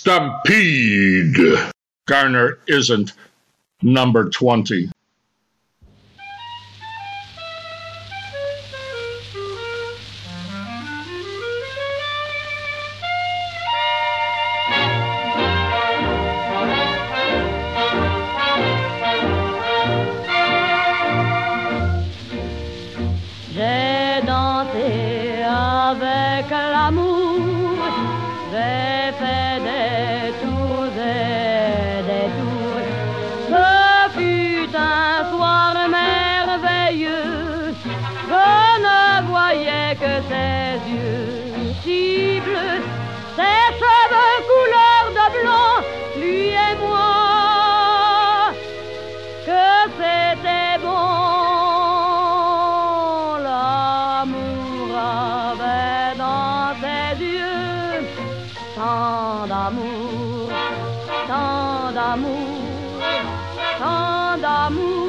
Stampede. Garner isn't number 20. tant d'amour, tant d'amour, tant d'amour.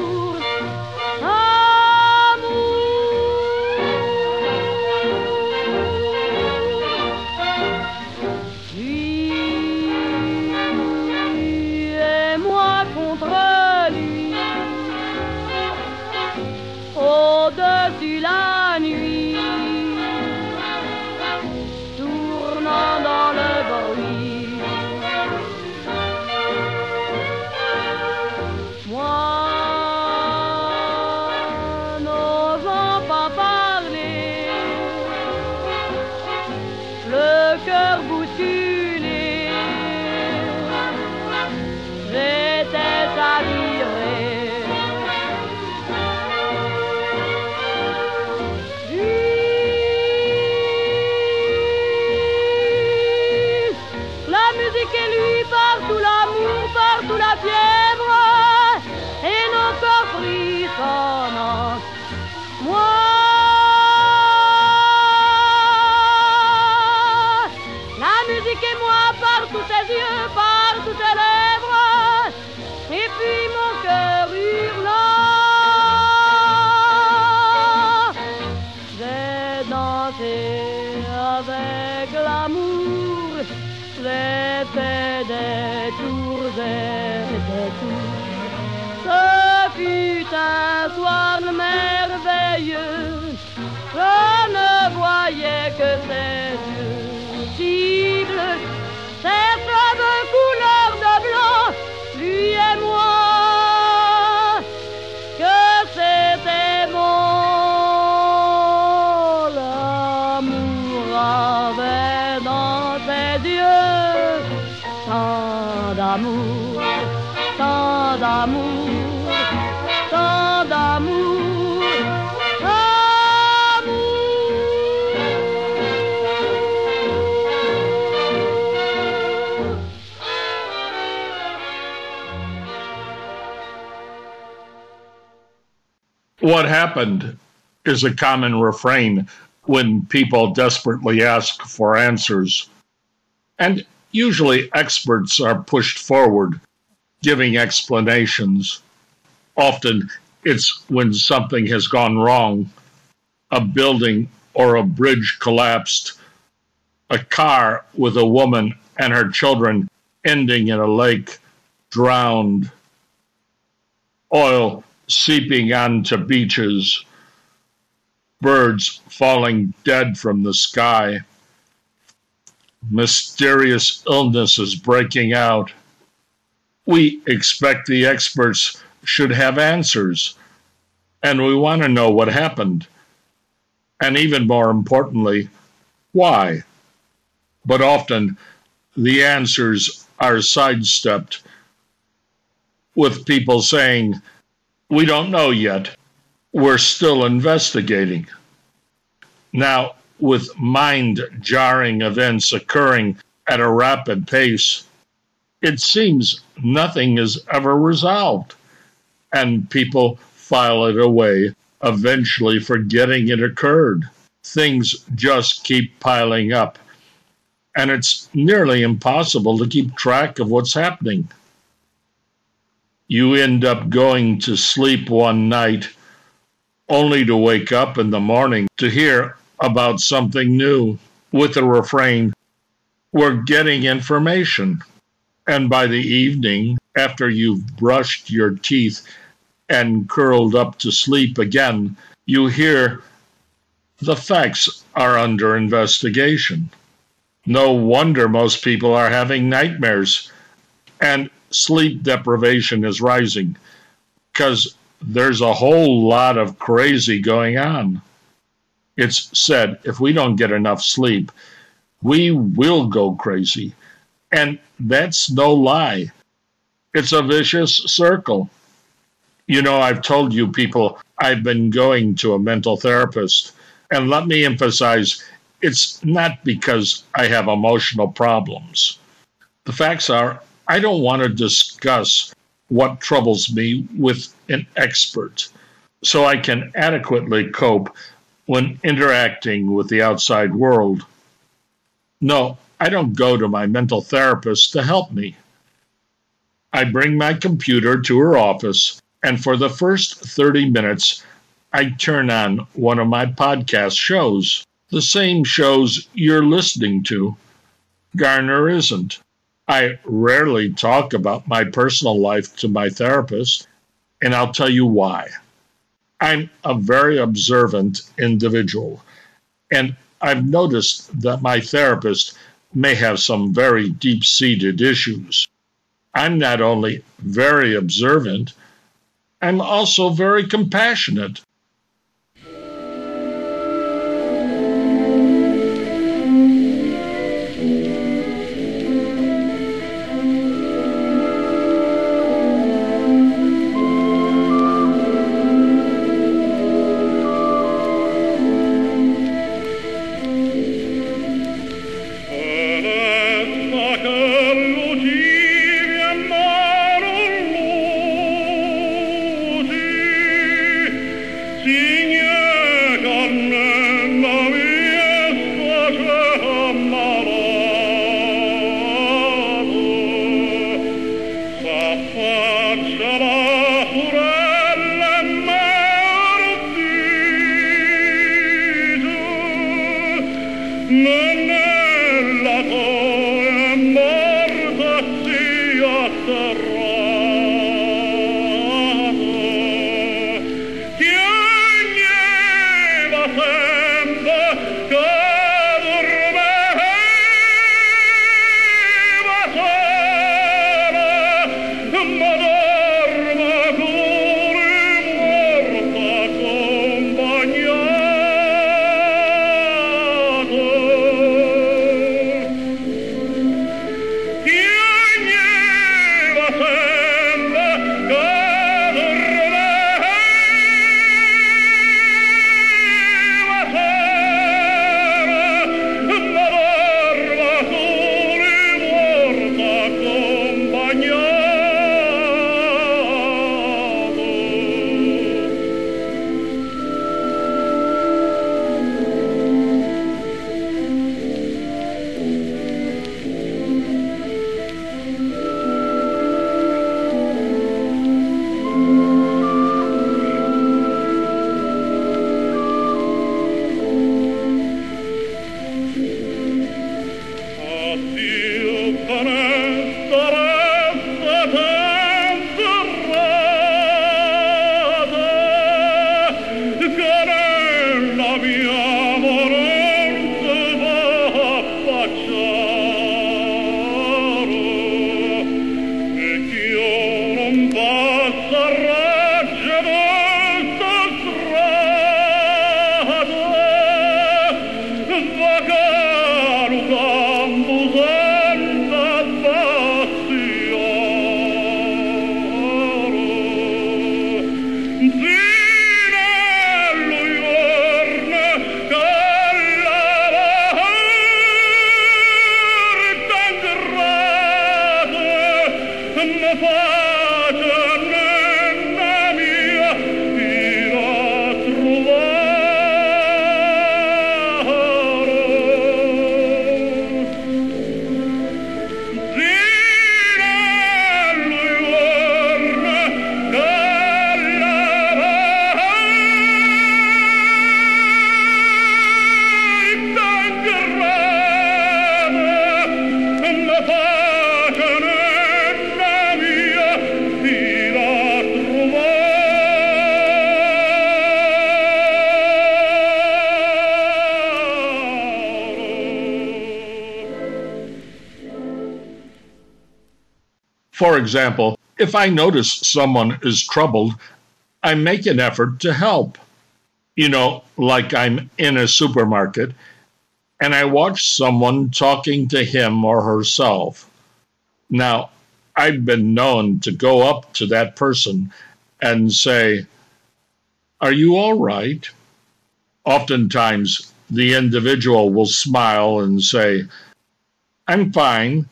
What happened is a common refrain when people desperately ask for answers. And usually experts are pushed forward giving explanations. Often it's when something has gone wrong a building or a bridge collapsed, a car with a woman and her children ending in a lake, drowned, oil seeping onto beaches, birds falling dead from the sky, mysterious illnesses breaking out. We expect the experts should have answers, and we want to know what happened. And even more importantly, why? But often the answers are sidestepped with people saying, we don't know yet. We're still investigating. Now, with mind jarring events occurring at a rapid pace, it seems nothing is ever resolved, and people file it away, eventually forgetting it occurred. Things just keep piling up, and it's nearly impossible to keep track of what's happening you end up going to sleep one night only to wake up in the morning to hear about something new with the refrain, We're getting information. And by the evening, after you've brushed your teeth and curled up to sleep again, you hear the facts are under investigation. No wonder most people are having nightmares and sleep deprivation is rising because there's a whole lot of crazy going on. It's said if we don't get enough sleep, we will go crazy. And that's no lie. It's a vicious circle. You know, I've told you people, I've been going to a mental therapist. And let me emphasize, it's not because I have emotional problems. The facts are, I don't want to discuss what troubles me with an expert so I can adequately cope when interacting with the outside world. No, I don't go to my mental therapist to help me. I bring my computer to her office, and for the first 30 minutes, I turn on one of my podcast shows, the same shows you're listening to. Garner isn't. I rarely talk about my personal life to my therapist, and I'll tell you why. I'm a very observant individual, and I've noticed that my therapist may have some very deep seated issues. I'm not only very observant, I'm also very compassionate. guerra. Example, if I notice someone is troubled, I make an effort to help. You know, like I'm in a supermarket and I watch someone talking to him or herself. Now, I've been known to go up to that person and say, Are you all right? Oftentimes, the individual will smile and say, I'm fine.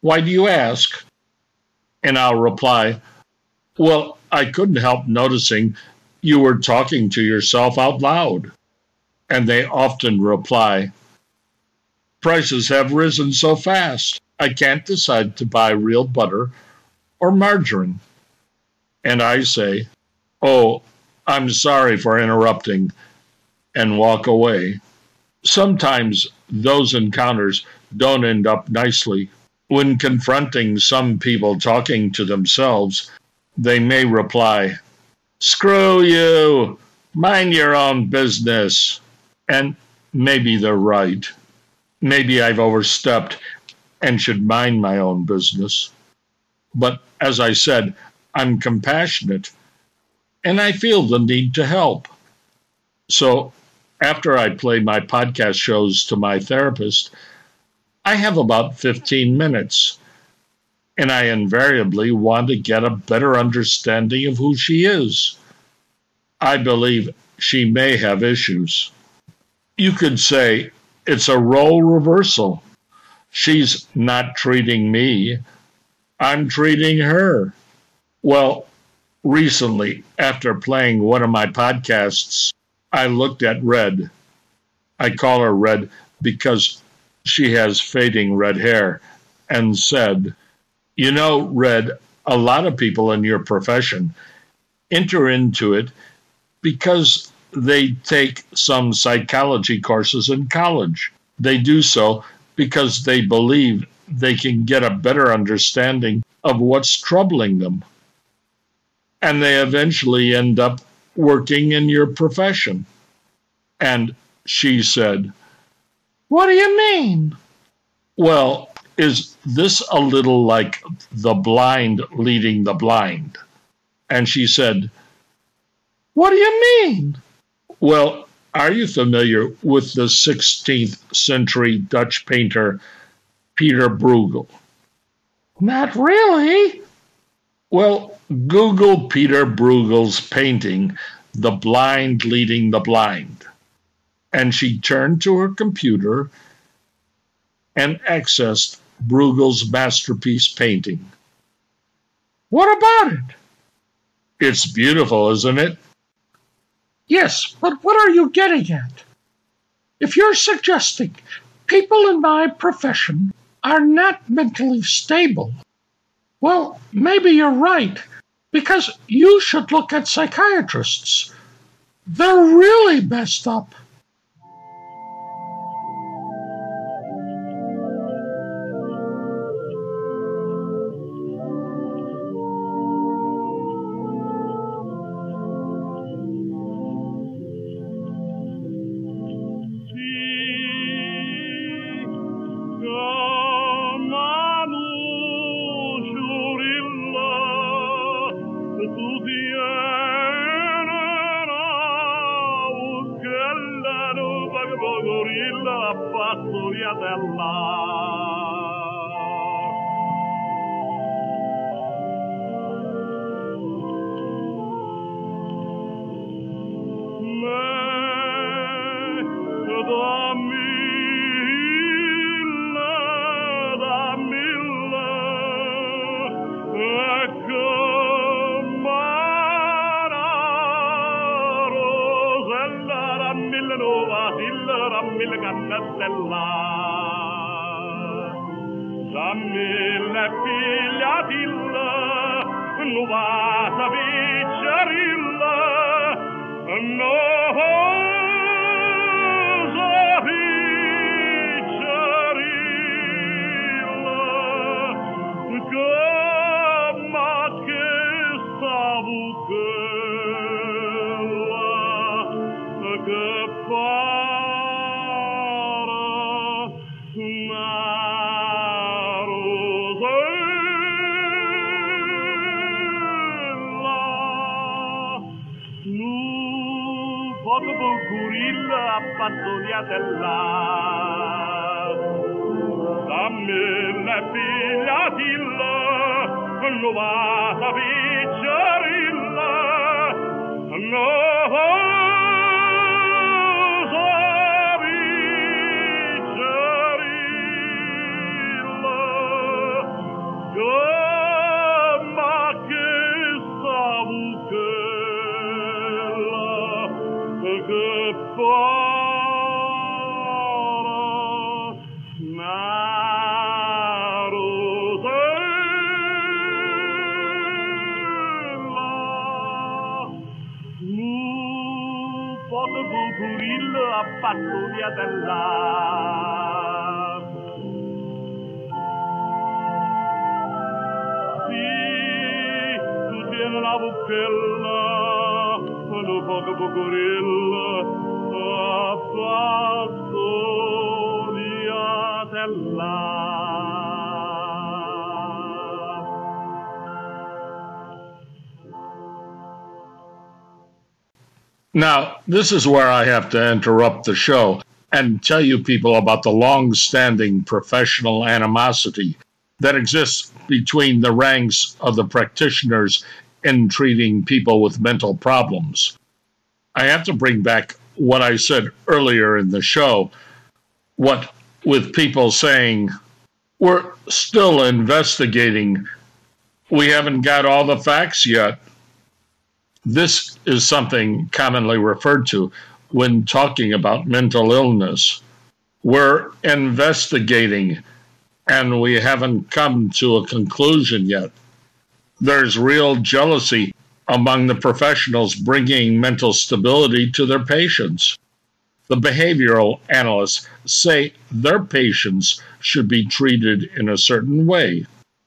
Why do you ask? And I'll reply, Well, I couldn't help noticing you were talking to yourself out loud. And they often reply, Prices have risen so fast, I can't decide to buy real butter or margarine. And I say, Oh, I'm sorry for interrupting, and walk away. Sometimes those encounters don't end up nicely. When confronting some people talking to themselves, they may reply, Screw you! Mind your own business. And maybe they're right. Maybe I've overstepped and should mind my own business. But as I said, I'm compassionate and I feel the need to help. So after I play my podcast shows to my therapist, I have about 15 minutes. And I invariably want to get a better understanding of who she is. I believe she may have issues. You could say it's a role reversal. She's not treating me, I'm treating her. Well, recently, after playing one of my podcasts, I looked at Red. I call her Red because she has fading red hair and said, You know, Red, a lot of people in your profession enter into it because they take some psychology courses in college. They do so because they believe they can get a better understanding of what's troubling them. And they eventually end up working in your profession. And she said, What do you mean? Well, is this a little like the blind leading the blind? And she said, What do you mean? Well, are you familiar with the 16th century Dutch painter Peter Bruegel? Not really. Well, Google Peter Bruegel's painting, The Blind Leading the Blind. And she turned to her computer and accessed Bruegel's masterpiece painting. What about it? It's beautiful, isn't it? Yes, but what are you getting at? If you're suggesting people in my profession are not mentally stable, well, maybe you're right, because you should look at psychiatrists. They're really messed up. Gorilla, pastoria dell'aria. Dell'ar. Sì, la poco pocorilla, a pattuglia dell'ar. Now, this is where I have to interrupt the show and tell you people about the long standing professional animosity that exists between the ranks of the practitioners in treating people with mental problems. I have to bring back what I said earlier in the show, what with people saying, we're still investigating, we haven't got all the facts yet. This is something commonly referred to when talking about mental illness. We're investigating and we haven't come to a conclusion yet. There's real jealousy among the professionals bringing mental stability to their patients. The behavioral analysts say their patients should be treated in a certain way.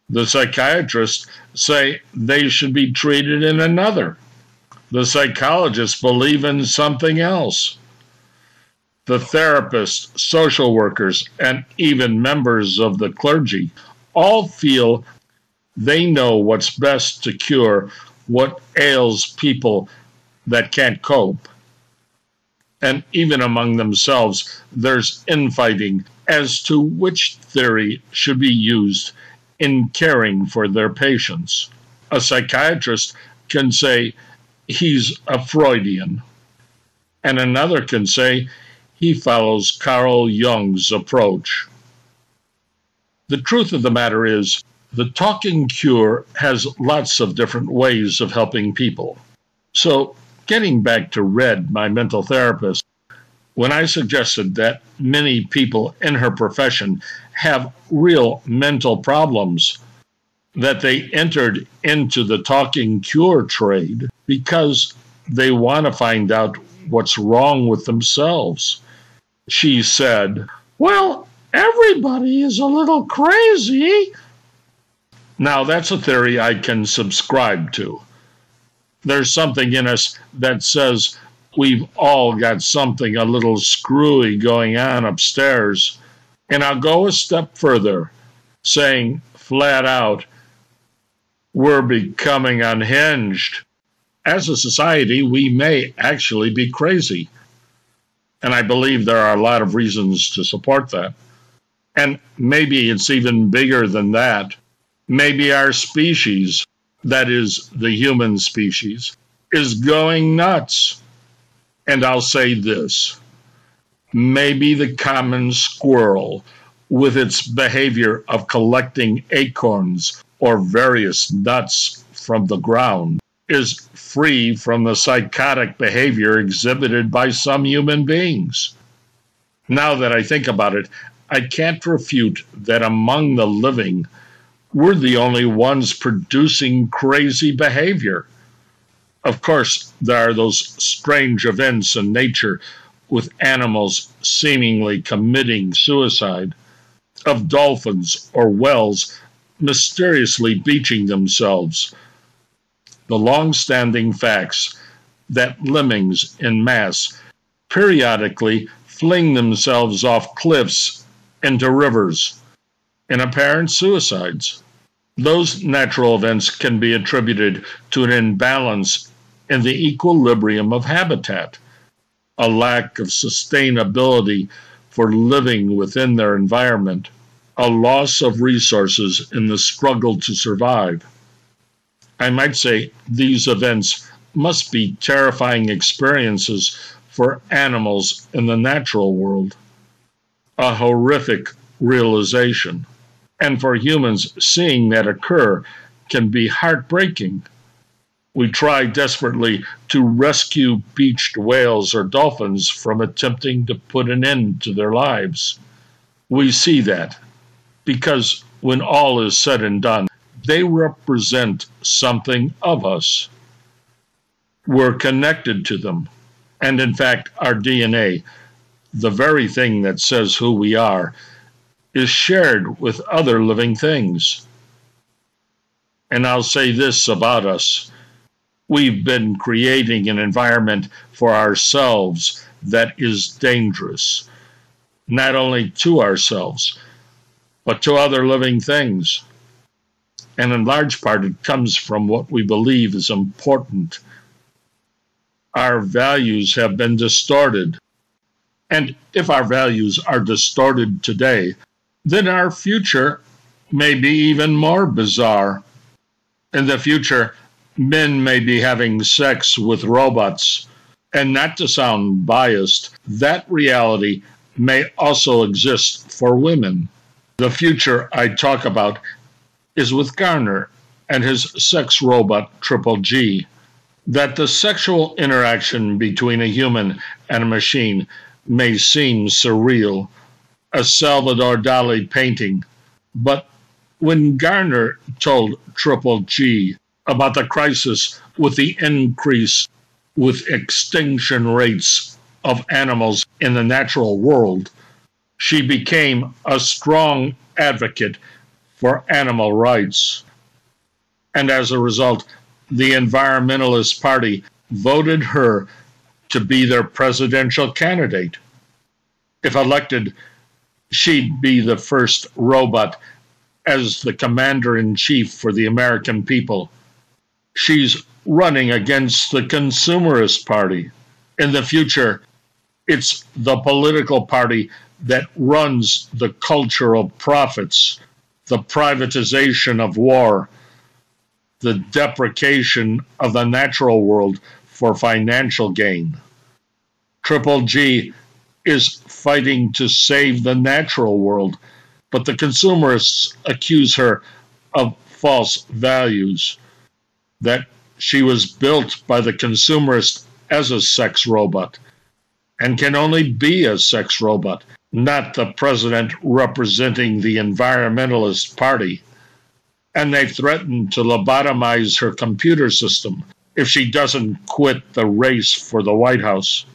The psychiatrists say they should be treated in another. The psychologists believe in something else. The therapists, social workers, and even members of the clergy all feel they know what's best to cure what ails people that can't cope. And even among themselves, there's infighting as to which theory should be used in caring for their patients. A psychiatrist can say he's a Freudian. And another can say he follows Carl Jung's approach. The truth of the matter is, the talking cure has lots of different ways of helping people. So, getting back to Red, my mental therapist, when I suggested that many people in her profession have real mental problems, that they entered into the talking cure trade because they want to find out what's wrong with themselves. She said, Well, everybody is a little crazy. Now, that's a theory I can subscribe to. There's something in us that says we've all got something a little screwy going on upstairs. And I'll go a step further, saying flat out, we're becoming unhinged. As a society, we may actually be crazy. And I believe there are a lot of reasons to support that. And maybe it's even bigger than that. Maybe our species, that is, the human species, is going nuts. And I'll say this maybe the common squirrel, with its behavior of collecting acorns or various nuts from the ground, is free from the psychotic behavior exhibited by some human beings. Now that I think about it, I can't refute that among the living, we're the only ones producing crazy behavior. Of course, there are those strange events in nature with animals seemingly committing suicide, of dolphins or whales mysteriously beaching themselves. The long standing facts that lemmings in mass periodically fling themselves off cliffs into rivers in apparent suicides. Those natural events can be attributed to an imbalance in the equilibrium of habitat. a lack of sustainability for living within their environment, a loss of resources in the struggle to survive. I might say these events must be terrifying experiences for animals in the natural world, a horrific realization. And for humans, seeing that occur can be heartbreaking. We try desperately to rescue beached whales or dolphins from attempting to put an end to their lives. We see that because when all is said and done, they represent something of us. We're connected to them. And in fact, our DNA, the very thing that says who we are, is shared with other living things. And I'll say this about us we've been creating an environment for ourselves that is dangerous, not only to ourselves, but to other living things. And in large part, it comes from what we believe is important. Our values have been distorted. And if our values are distorted today, then our future may be even more bizarre. In the future, men may be having sex with robots. And not to sound biased, that reality may also exist for women. The future I talk about is with Garner and his sex robot Triple G. That the sexual interaction between a human and a machine may seem surreal, a Salvador Dali painting, but when Garner told Triple G about the crisis with the increase with extinction rates of animals in the natural world, she became a strong advocate for animal rights. And as a result, the Environmentalist Party voted her to be their presidential candidate. If elected, she'd be the first robot as the commander in chief for the American people she's running against the Consumerist Party. In the future, it's the political party that runs the culture of profits, the privatization of war, the deprecation of the natural world for financial gain. Triple G is fighting to save the natural world, but the consumerists accuse her of false values that she was built by the consumerist as a sex robot and can only be a sex robot, not the president representing the environmentalist party. And they threatened to lobotomize her computer system if she doesn't quit the race for the White House.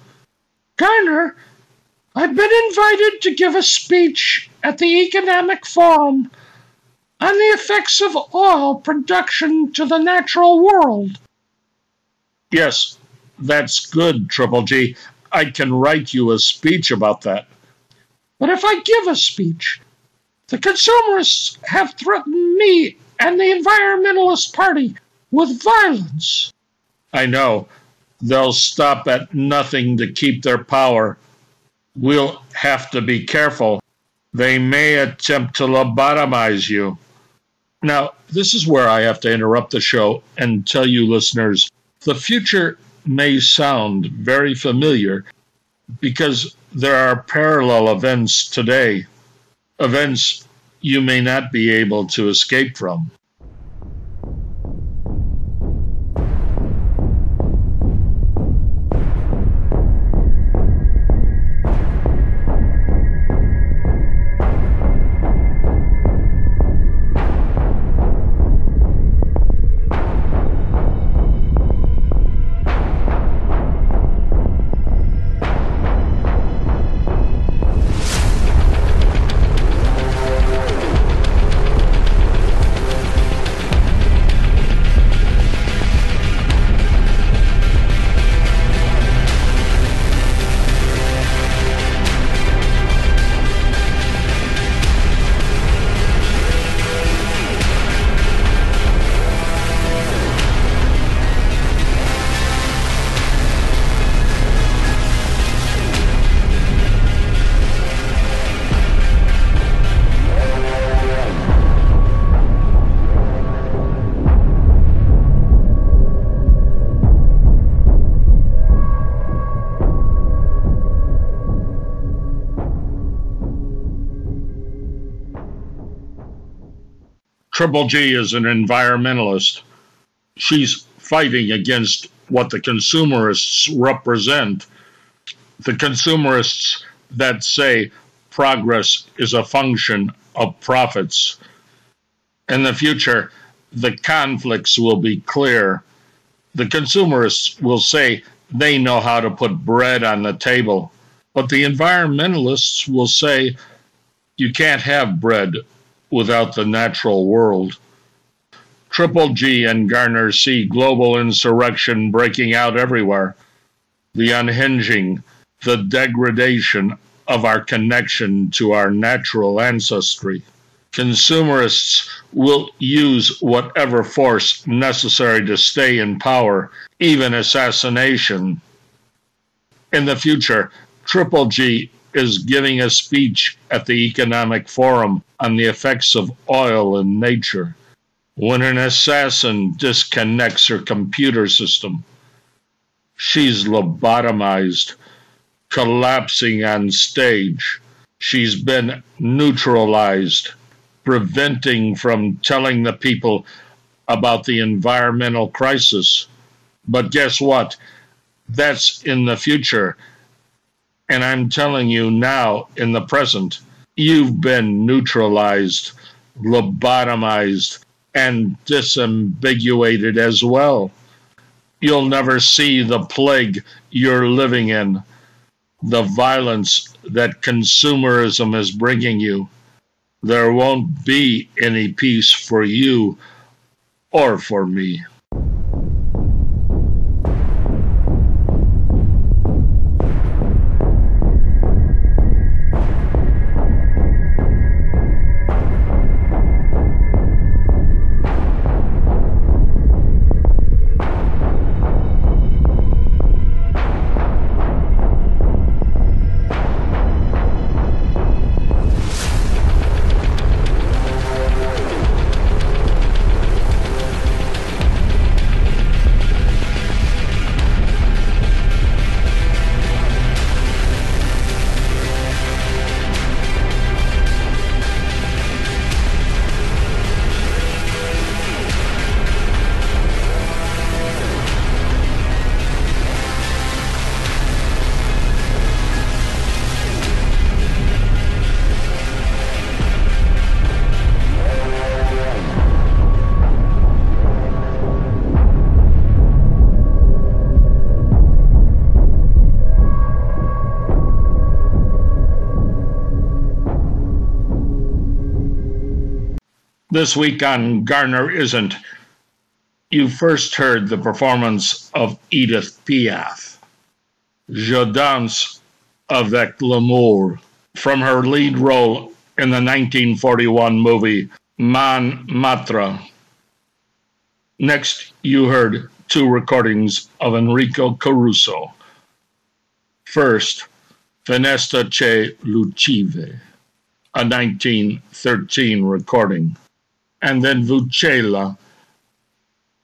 Garner, I've been invited to give a speech at the Economic Forum on the effects of oil production to the natural world. Yes, that's good, Triple G. I can write you a speech about that. But if I give a speech, the consumerists have threatened me and the Environmentalist Party with violence. I know. They'll stop at nothing to keep their power. We'll have to be careful. They may attempt to lobotomize you. Now, this is where I have to interrupt the show and tell you, listeners, the future may sound very familiar because there are parallel events today, events you may not be able to escape from. Triple G is an environmentalist. She's fighting against what the consumerists represent. The consumerists that say progress is a function of profits. In the future, the conflicts will be clear. The consumerists will say they know how to put bread on the table, but the environmentalists will say you can't have bread without the natural world. Triple G and Garner see global insurrection breaking out everywhere. The unhinging, the degradation of our connection to our natural ancestry. Consumerists will use whatever force necessary to stay in power, even assassination. In the future, Triple G is giving a speech at the Economic Forum on the effects of oil in nature. When an assassin disconnects her computer system, she's lobotomized, collapsing on stage. She's been neutralized, preventing from telling the people about the environmental crisis. But guess what? That's in the future. And I'm telling you now, in the present, you've been neutralized, lobotomized, and disambiguated as well. You'll never see the plague you're living in, the violence that consumerism is bringing you. There won't be any peace for you or for me. This week on Garner Isn't, you first heard the performance of Edith Piaf, Je danse avec l'amour, from her lead role in the 1941 movie Montmartre. Next, you heard two recordings of Enrico Caruso. First, Fenesta che Lucive, a 1913 recording and then Vucchella,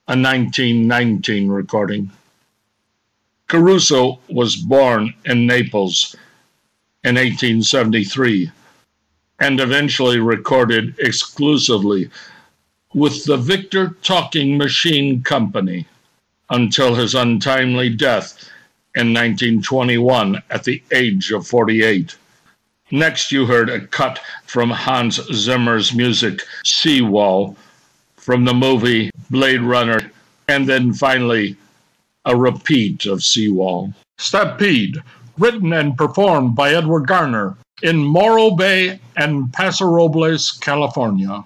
a 1919 recording. Caruso was born in Naples in 1873 and eventually recorded exclusively with the Victor Talking Machine Company until his untimely death in 1921 at the age of 48. Next, you heard a cut from Hans Zimmer's music, Seawall, from the movie Blade Runner, and then finally, a repeat of Seawall. Stampede, written and performed by Edward Garner in Morro Bay and Paso Robles, California.